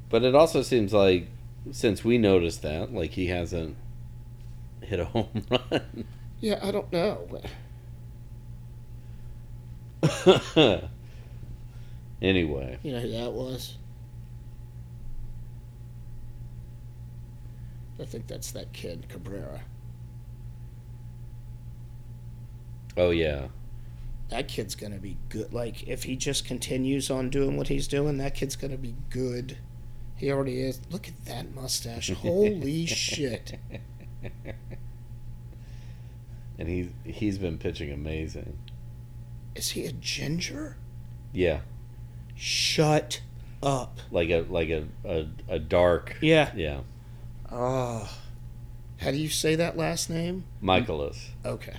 But it also seems like since we noticed that, like he hasn't hit a home (laughs) run. Yeah, I don't know. (laughs) anyway, You know who that was? I think that's that kid, Cabrera. oh yeah, That kid's going to be good. Like, if he just continues on doing what he's doing, that kid's going to be good. He already is. Look at that mustache. (laughs) Holy shit. and he's he's been pitching amazing. Is he a ginger? Yeah, Shut up. like a like a a, a dark. Yeah. Yeah, Oh. How do you say that last name? Michaelis. Okay.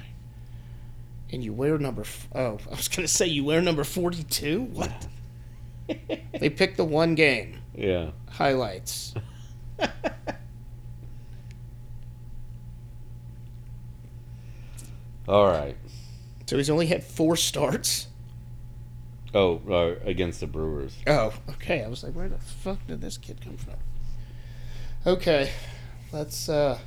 And you wear number. F- oh, (laughs) I was gonna say you wear number forty-two. What? (laughs) they picked the one game Yeah. highlights. (laughs) All right. So he's only had four starts. Oh, uh, against the Brewers. Oh, okay. I was like, where the fuck did this kid come from? Okay, let's. uh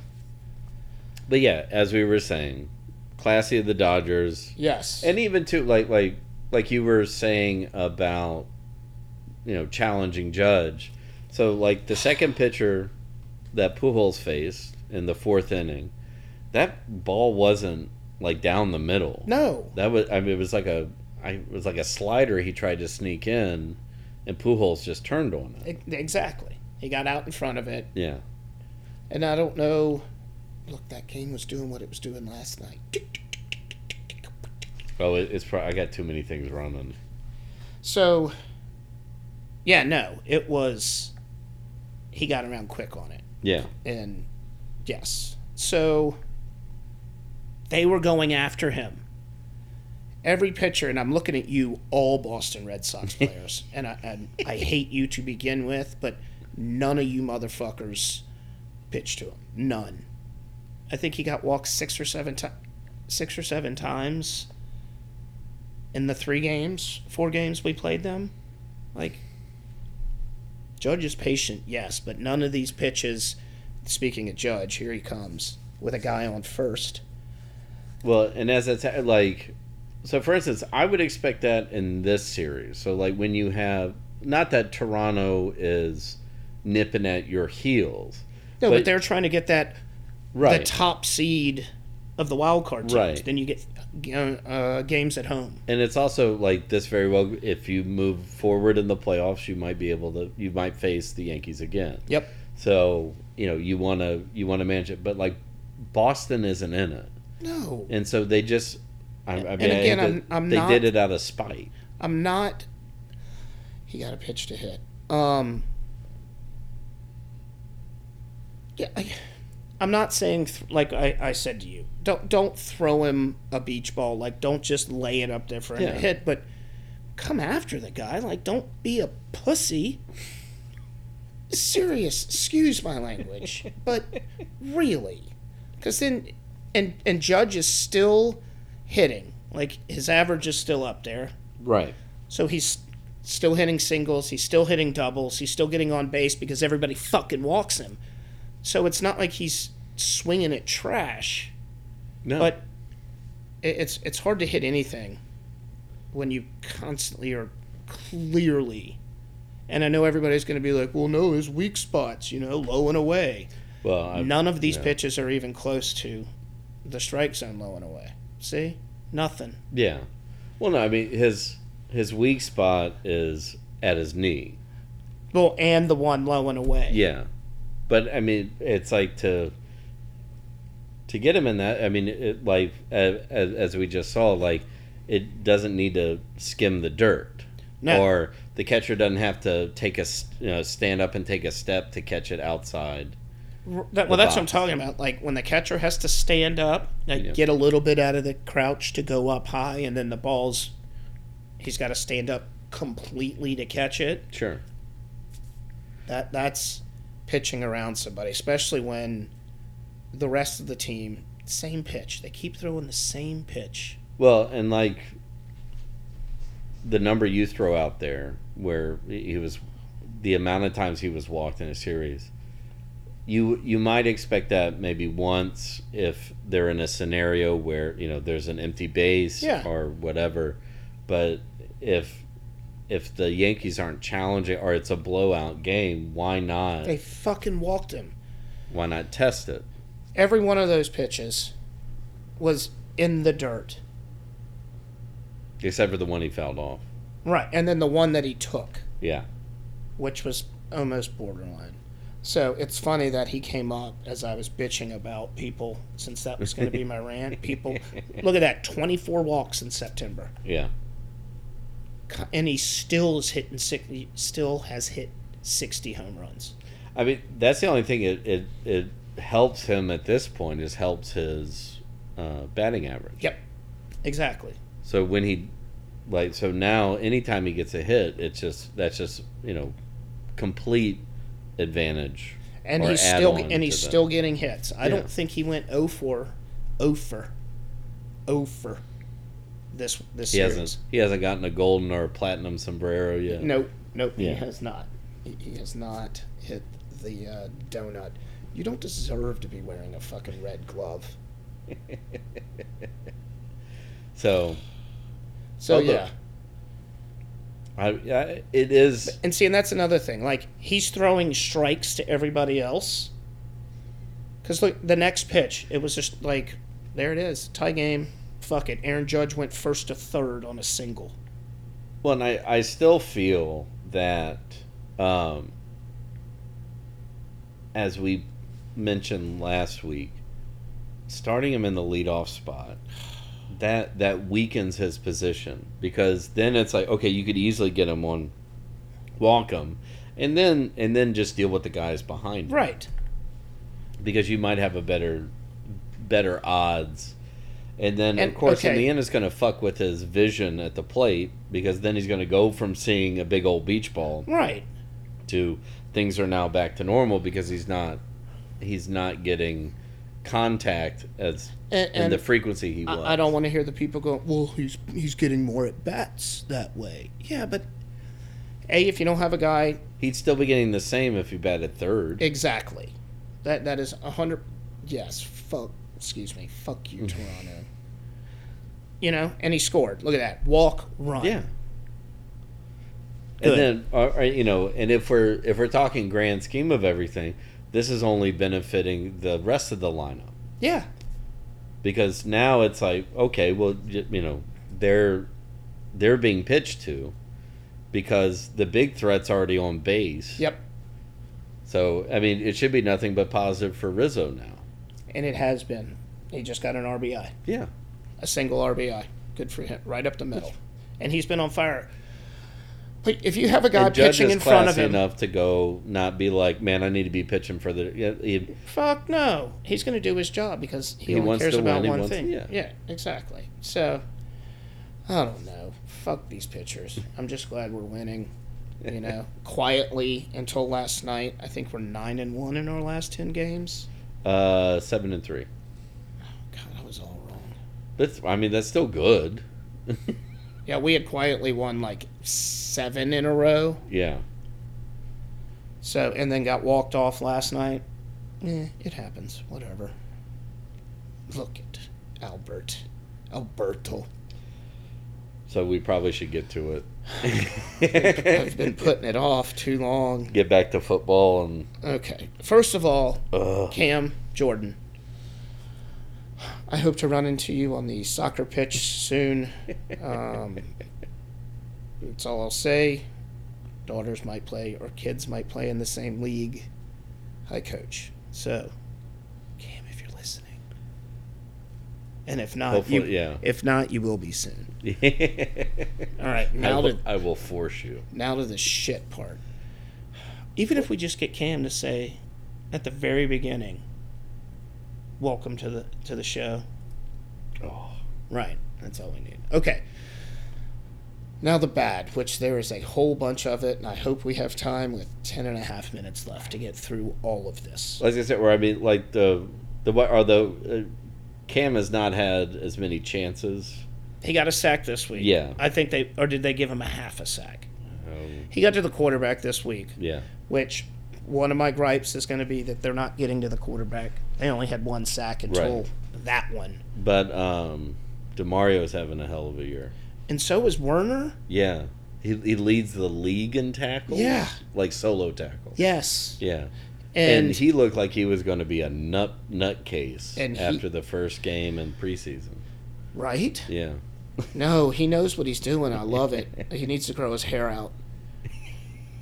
But yeah, as we were saying, classy of the Dodgers, Yes. and even too like like like you were saying about you know challenging Judge. So like the second pitcher that Pujols faced in the fourth inning, that ball wasn't like down the middle. no. That was I mean it was like a I it was like a slider he tried to sneak in, and Pujols just turned on it. Exactly. He got out in front of it, Yeah. and I don't know. Look, that cane was doing what it was doing last night. Oh, it's probably I got too many things running. So, yeah, no, it was. He got around quick on it, Yeah. and yes, so they were going after him. Every pitcher, and I'm looking at you, all Boston Red Sox (laughs) players, and I, and I hate you to begin with, but none of you motherfuckers pitched to him. None. I think he got walked six or seven times, six or seven times in the three games, four games we played them. Like, Judge is patient, yes, but none of these pitches. Speaking of Judge, here he comes with a guy on first. Well, and as it's like, so for instance, I would expect that in this series. So like when you have not that Toronto is nipping at your heels, No, but, But- they're trying to get that right? the top seed of the wild card teams. Right. Then you get uh, games at home. and it's also like this very well. If you move forward in the playoffs, you might be able to. You might face the Yankees again. Yep. So you know you want to you want to manage it, but like Boston isn't in it, No, and so they just. I, I mean, And I again, to- I'm- I'm they not- did it out of spite. I'm not. He got a pitch to hit. Um. Yeah, I, I'm not saying th- like I, I said to you. Don't don't throw him a beach ball. Like don't just lay it up there for him Yeah. to hit. But come after the guy. Like don't be a pussy. Serious. Excuse my language, but really, because then and and Judge is still hitting. Like his average is still up there. Right. So he's still hitting singles, he's still hitting doubles, he's still getting on base because everybody fucking walks him. So it's not like he's swinging at trash, No. but it's it's hard to hit anything when you constantly are clearly. And I know everybody's going to be like, "Well, no, his weak spots, you know, low and away." well, I, None of these yeah. pitches are even close to the strike zone low and away. See? Nothing. Yeah. Well, no, I mean his his weak spot is at his knee. Well, and the one low and away. Yeah, but I mean it's like to to get him in that, I mean, it, like as, as we just saw, like it doesn't need to skim the dirt, No. or the catcher doesn't have to take a you know stand up and take a step to catch it outside. That, well, that's what I'm talking about. Like when the catcher has to stand up, like, Yeah. get a little bit out of the crouch to go up high, and then the ball's he's got to stand up completely to catch it. Sure. That that's pitching around somebody, especially when the rest of the team same pitch. They keep throwing the same pitch. Well, and like the number you throw out there, where he was, the amount of times he was walked in a series, you you might expect that maybe once if they're in a scenario where you know there's an empty base Yeah. or whatever, but if if the Yankees aren't challenging or it's a blowout game, why not? They fucking walked him. Why not test it? Every one of those pitches was in the dirt. Except for the one he fouled off. Right, and then the one that he took. Yeah. which was almost borderline. So it's funny that he came up as I was bitching about people, since that was going to be my (laughs) rant. People, look at that 24 walks in September. Yeah. And he still is hitting, six- still has hit 60 home runs. I mean, that's the only thing it it, it helps him at this point is helps his uh, batting average. Yep, exactly. So when he like so now anytime he gets a hit, it's just that's just you know complete advantage. And he's still and he's still getting hits. I Yeah. don't think he went 0 for 0 for 0 for this this he series. hasn't he hasn't gotten a golden or a platinum sombrero yet. Nope, nope, he has not. He, he has not hit the uh, donut. You don't deserve to be wearing a fucking red glove. (laughs) So So Oh, look. yeah, I, I it is and see, and that's another thing. Like he's throwing strikes to everybody else. Because look, the next pitch, it was just like, there it is, tie game. Fuck it. Aaron Judge went first to third on a single. Well, and I, I still feel that, um, as we mentioned last week, starting him in the leadoff spot, that that weakens his position because then it's like okay, you could easily get him on, walk him, and then and then just deal with the guys behind him Right. because you might have a better better odds. And then And- of course in okay. the end it's going to fuck with his vision at the plate because then he's going to go from seeing a big old beach ball Right. to things are now back to normal because he's not he's not getting contact as And, in and the frequency he was. I, I don't want to hear the people go, "Well, he's he's getting more at bats that way." Yeah, but a if you don't have a guy He'd still be getting the same if he batted third. exactly, that that is a hundred. Yes, fuck. Excuse me. Fuck you, mm. Toronto. You know, and he scored. Look at that walk run. yeah. Good. And then, or, or, you know, and if we're if we're talking grand scheme of everything, this is only benefiting the rest of the lineup. yeah, because now it's like okay well you know they're they're being pitched to because the big threat's already on base yep. so i mean it should be nothing but positive for rizzo now And it has been. He just got an RBI, yeah a single RBI. Good for him, right up the middle. And he's been on fire. But if you have a guy pitching in front of him, enough to go not be like man i need to be pitching for the he- Fuck no. He's going to do his job because he, He only cares to about win, one thing. yeah. yeah, exactly. So, I don't know. Fuck these pitchers. I'm just glad we're winning. You know, (laughs) quietly until last night. I think we're nine and one in our last ten games. uh seven and three Oh God, I was all wrong. that's i mean that's still good (laughs) Yeah, we had quietly won like seven in a row. yeah So, and then got walked off last night. Eh, it happens. Whatever. Look at Albert, Alberto. so we probably should get to it. (laughs) I've been putting it off too long. get back to football and Okay. First of all, uh, Cam Jordan. I hope to run into you on the soccer pitch soon. Um, that's all I'll say. Daughters might play, or kids might play in the same league. I coach. So, Cam, if you're listening, And if not, Hopefully, you, yeah. if not, you will be soon. (laughs) All right, now will, to I will force you. now to the shit part. Even if we just get Cam to say at the very beginning, "Welcome to the to the show," Oh, Right. That's all we need. Okay. Now the bad, which there is a whole bunch of it, and I hope we have time with 10 and a half minutes left to get through all of this. like I said, where I mean, like the the what are the uh, Cam has not had as many chances. He got a sack this week. Yeah. I think they, or did they give him a half a sack? Um, He got to the quarterback this week, yeah, which one of my gripes is going to be that they're not getting to the quarterback. They only had one sack until Right. that one. but um, Demario's having a hell of a year. And so is Werner. Yeah, he he leads the league in tackles. Yeah. like solo tackles. Yes. Yeah. And, And, he looked like he was going to be a nut nutcase he- after the first game in preseason. right? Yeah. No, he knows what he's doing. I love it. he needs to grow his hair out.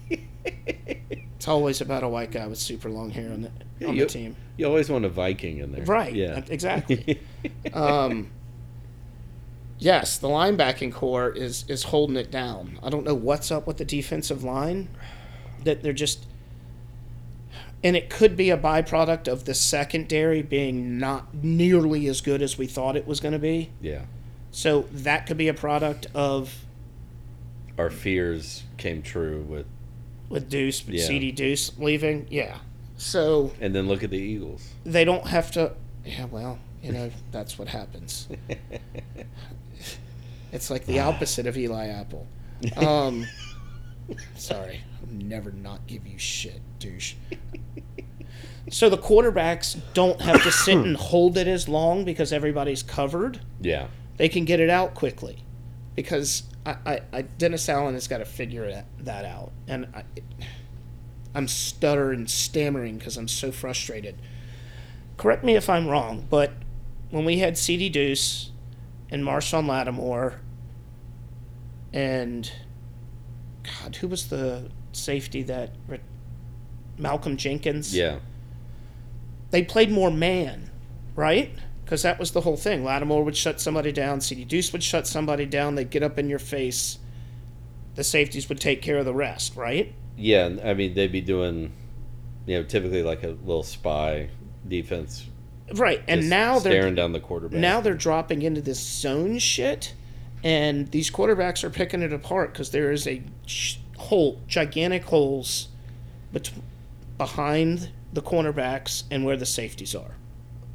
(laughs) It's always about a white guy with super long hair on the, on you- the team. You always want a Viking in there. Right. Yeah. Exactly. (laughs) um, yes, the linebacking core is is holding it down. I don't know what's up with the defensive line. That they're just and it could be a byproduct of the secondary being not nearly as good as we thought it was going to be. yeah. So that could be a product of Our fears came true with, with Deuce, Yeah. CD Deuce leaving. Yeah. So and then look at the Eagles. they don't have to. Yeah, well, you know, (laughs) that's what happens. (laughs) It's like the opposite of Eli Apple. Um, (laughs) sorry, I'll never not give you shit, douche. So the quarterbacks don't have to sit and (coughs) hold it as long because everybody's covered. Yeah. They can get it out quickly because I, I, I Dennis Allen has got to figure that, that out, and I, I'm stuttering, stammering because I'm so frustrated. Correct me if I'm wrong, but when we had CD Deuce and Marshon Lattimore and God, who was the safety that Malcolm Jenkins? Yeah. they played more man, right? Because that was the whole thing. Lattimore would shut somebody down. CD Deuce would shut somebody down. They'd get up in your face. The safeties would take care of the rest, right? Yeah. I mean, they'd be doing, you know, typically like a little spy defense. Right. And now they're staring down the quarterback. now they're dropping into this zone shit, and these quarterbacks are picking it apart because there is a hole, gigantic holes, bet- behind the cornerbacks and where the safeties are.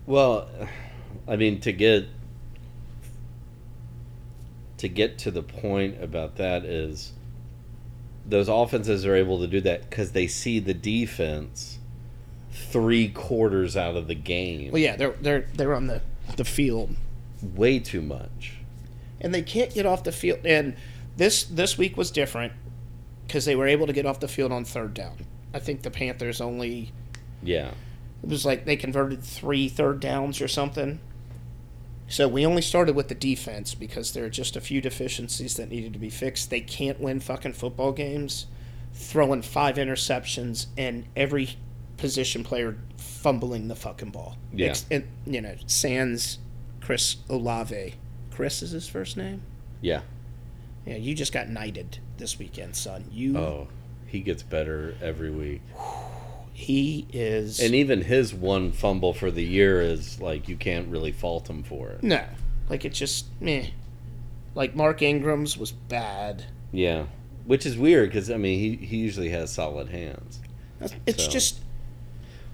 Well, I mean, to get to get to the point about that is those offenses are able to do that because they see the defense three quarters out of the game Well, yeah, they're they're they're on the the field way too much. and they can't get off the field. And this this week was different because they were able to get off the field on third down. I think the Panthers only Yeah, it was like they converted three third downs or something. So we only started with the defense because there are just a few deficiencies that needed to be fixed. They can't win fucking football games throwing five interceptions and every position player fumbling the fucking ball. Yeah. And, you know, Sans Chris Olave. Chris is his first name? yeah. Yeah, you just got knighted this weekend, son. You Oh, he gets better every week, he is and even his one fumble for the year is like you can't really fault him for it. No. Like it just meh. Like Mark Ingram's was bad. Yeah, which is weird because I mean he he usually has solid hands. It's So. just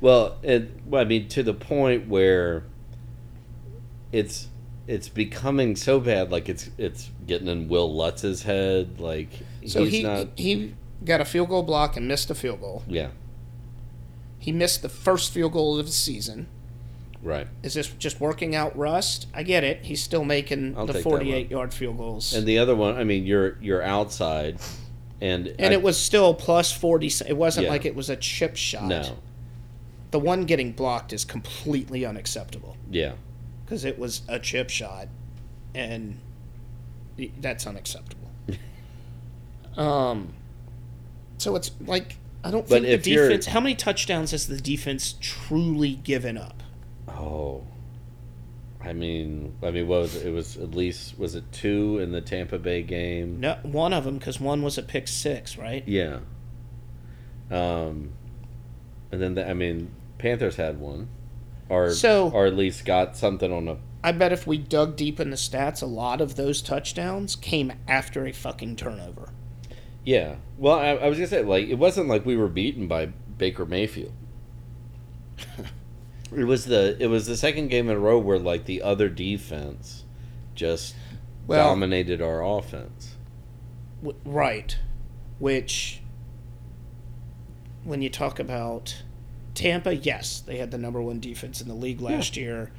Well, it, well, I mean, to the point where it's it's becoming so bad, like it's it's getting in Wil Lutz's head. Like so he's he not. he got a field goal block and missed a field goal. Yeah, He missed the first field goal of the season. right. Is this just working out rust? I get it. He's still making I'll the 48 yard field goals. And And, the other one, I mean, you're you're outside, and I- it was still plus 40. It wasn't Yeah. like it was a chip shot. no, The one getting blocked is completely unacceptable yeah, because it was a chip shot and that's unacceptable. (laughs) um so it's like I don't But think if the defense how many touchdowns has the defense truly given up? oh, I mean, I mean, what was it? it was at least was it two in the Tampa Bay game? No, one of them because one was a pick six, right? Yeah. Um, and then the, I mean, Panthers had one, or So- or at least got something on a. I bet if we dug deep in the stats, a lot of those touchdowns came after a fucking turnover. Yeah. Well, I, I was gonna say like it wasn't like we were beaten by Baker Mayfield. (laughs) it was the it was the second game in a row where like the other defense just Well- dominated our offense. W- right. Which, when you talk about Tampa, yes, they had the number one defense in the league last year.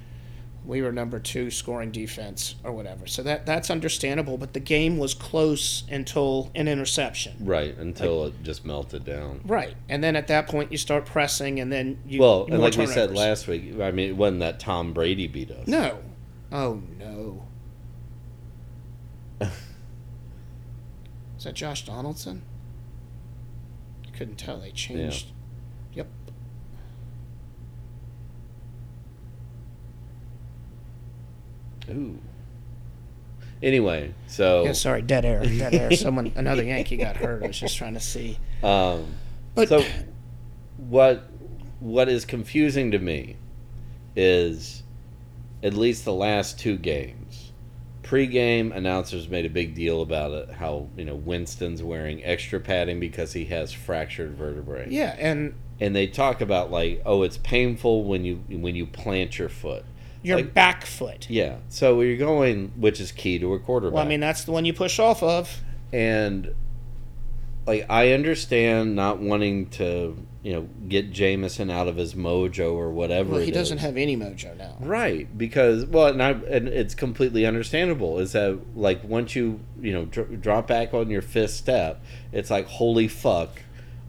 We were number two scoring defense or whatever. So that that's understandable. But the game was close until an interception. Right until it just melted down. Right. And then at that point, you start pressing, and then you. Well, and like we said last week, I mean, it wasn't that Tom Brady beat us. No. Oh, no. (laughs) Is that Josh Donaldson? I couldn't tell. They changed. Yep. Ooh. Anyway, so Yeah, sorry, dead air. Dead air. (laughs) Someone, another Yankee got hurt. I was just trying to see. um, But so what what is confusing to me is at least the last two games. Pre-game announcers made a big deal about it. How you know Winston's wearing extra padding because he has fractured vertebrae. yeah, and and they talk about like, oh, it's painful when you when you plant your foot. Your Like- back foot. Yeah, so you're going, which is key to a quarterback. Well, I mean, that's the one you push off of. and like I understand not wanting to, you know, get Jameis out of his mojo or whatever. Well, he doesn't is. have any mojo now. right because well, and I and it's completely understandable. Is that like once you you know dr- drop back on your fifth step, it's like holy fuck,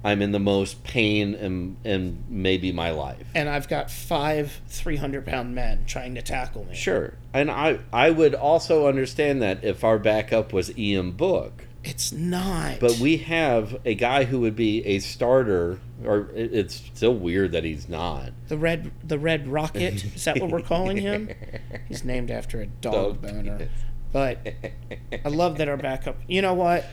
I'm in the most pain in in maybe my life. And I've got five 300 pound men trying to tackle me. Sure, and I I would also understand that if our backup was Ian Book. It's not. But we have a guy who would be a starter, or it's still weird that he's not. The red, the red rocket. Is that what we're calling him? (laughs) He's named after a dog, Dog boner. penis. But I love that our backup. You know what?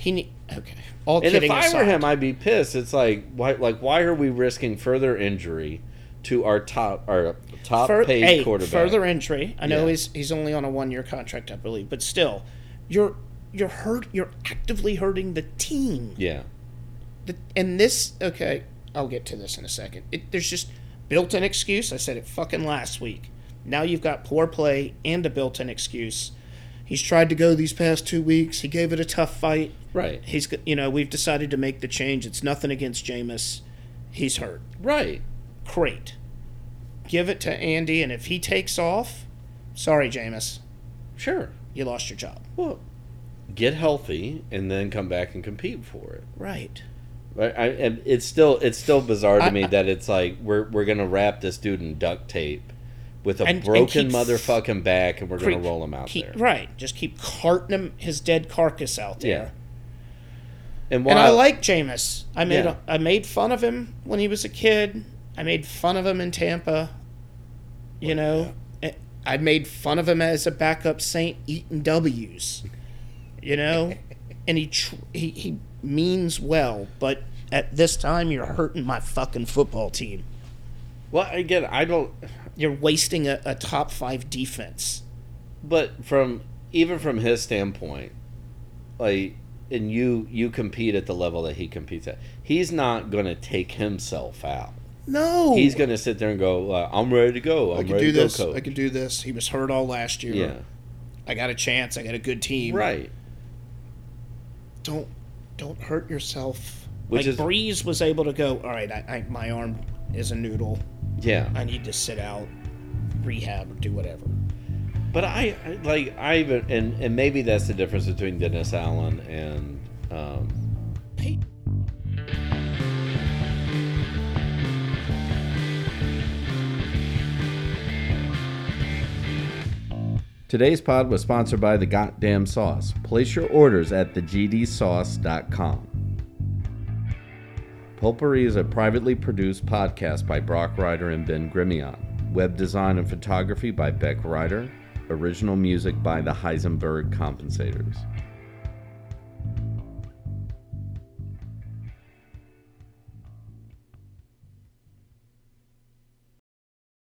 He need. Okay. All And if I aside, were him, I'd be pissed. It's like why, like why are we risking further injury to our top, our top fur- paid hey, quarterback? further injury. I know Yeah. he's he's only on a one year contract, I believe, but still, you're you're hurt. You're actively hurting the team. yeah, The, and this, okay, I'll get to this in a second. It, there's just built-in excuse. I said it fucking last week. Now you've got poor play and a built-in excuse. He's tried to go these past two weeks. He gave it a tough fight. right, He's, you know, we've decided to make the change. It's nothing against Jameis. He's hurt. right. Great. Give it to Andy, and if he takes off, sorry, Jameis, Sure. you lost your job. Well, get healthy and then come back and compete for it. Right. Right, I, and it's still it's still bizarre to I- me that it's like we're we're gonna wrap this dude in duct tape with a And- and broken keep- motherfucking back, and we're gonna roll him out keep, there. Right. Just keep carting him, his dead carcass out there. Yeah. And, while, And I like Jameis. I made Yeah. I made fun of him when he was a kid. I made fun of him in Tampa. You know, I- eh, I made fun of him as a backup Saint eating W's. You know, (laughs) and he tr- he he means well, but at this time you're hurting my fucking football team. Well again I don't, You're wasting a, a top five defense. but from even from his standpoint, like and you you compete at the level that he competes at, he's not gonna take himself out. No, He's gonna sit there and go, uh, "I'm ready to go. I'm I can ready do to this. go, coach." I can do this. He was hurt all last year. yeah, I got a chance. I got a good team. right. don't don't hurt yourself. Which like is- Brees was able to go. All right, I, I, my arm is a noodle. Yeah, I need to sit out, rehab, or do whatever. But I I- like I even and and maybe that's the difference between Dennis Allen and um, Hey, Today's pod was sponsored by the Goddamn Sauce. Place your orders at thegdsauce.com. Pulpery is a privately produced podcast by Brock Ryder and Ben Grimion. Web design and photography by Beck Ryder. Original music by the Heisenberg Compensators.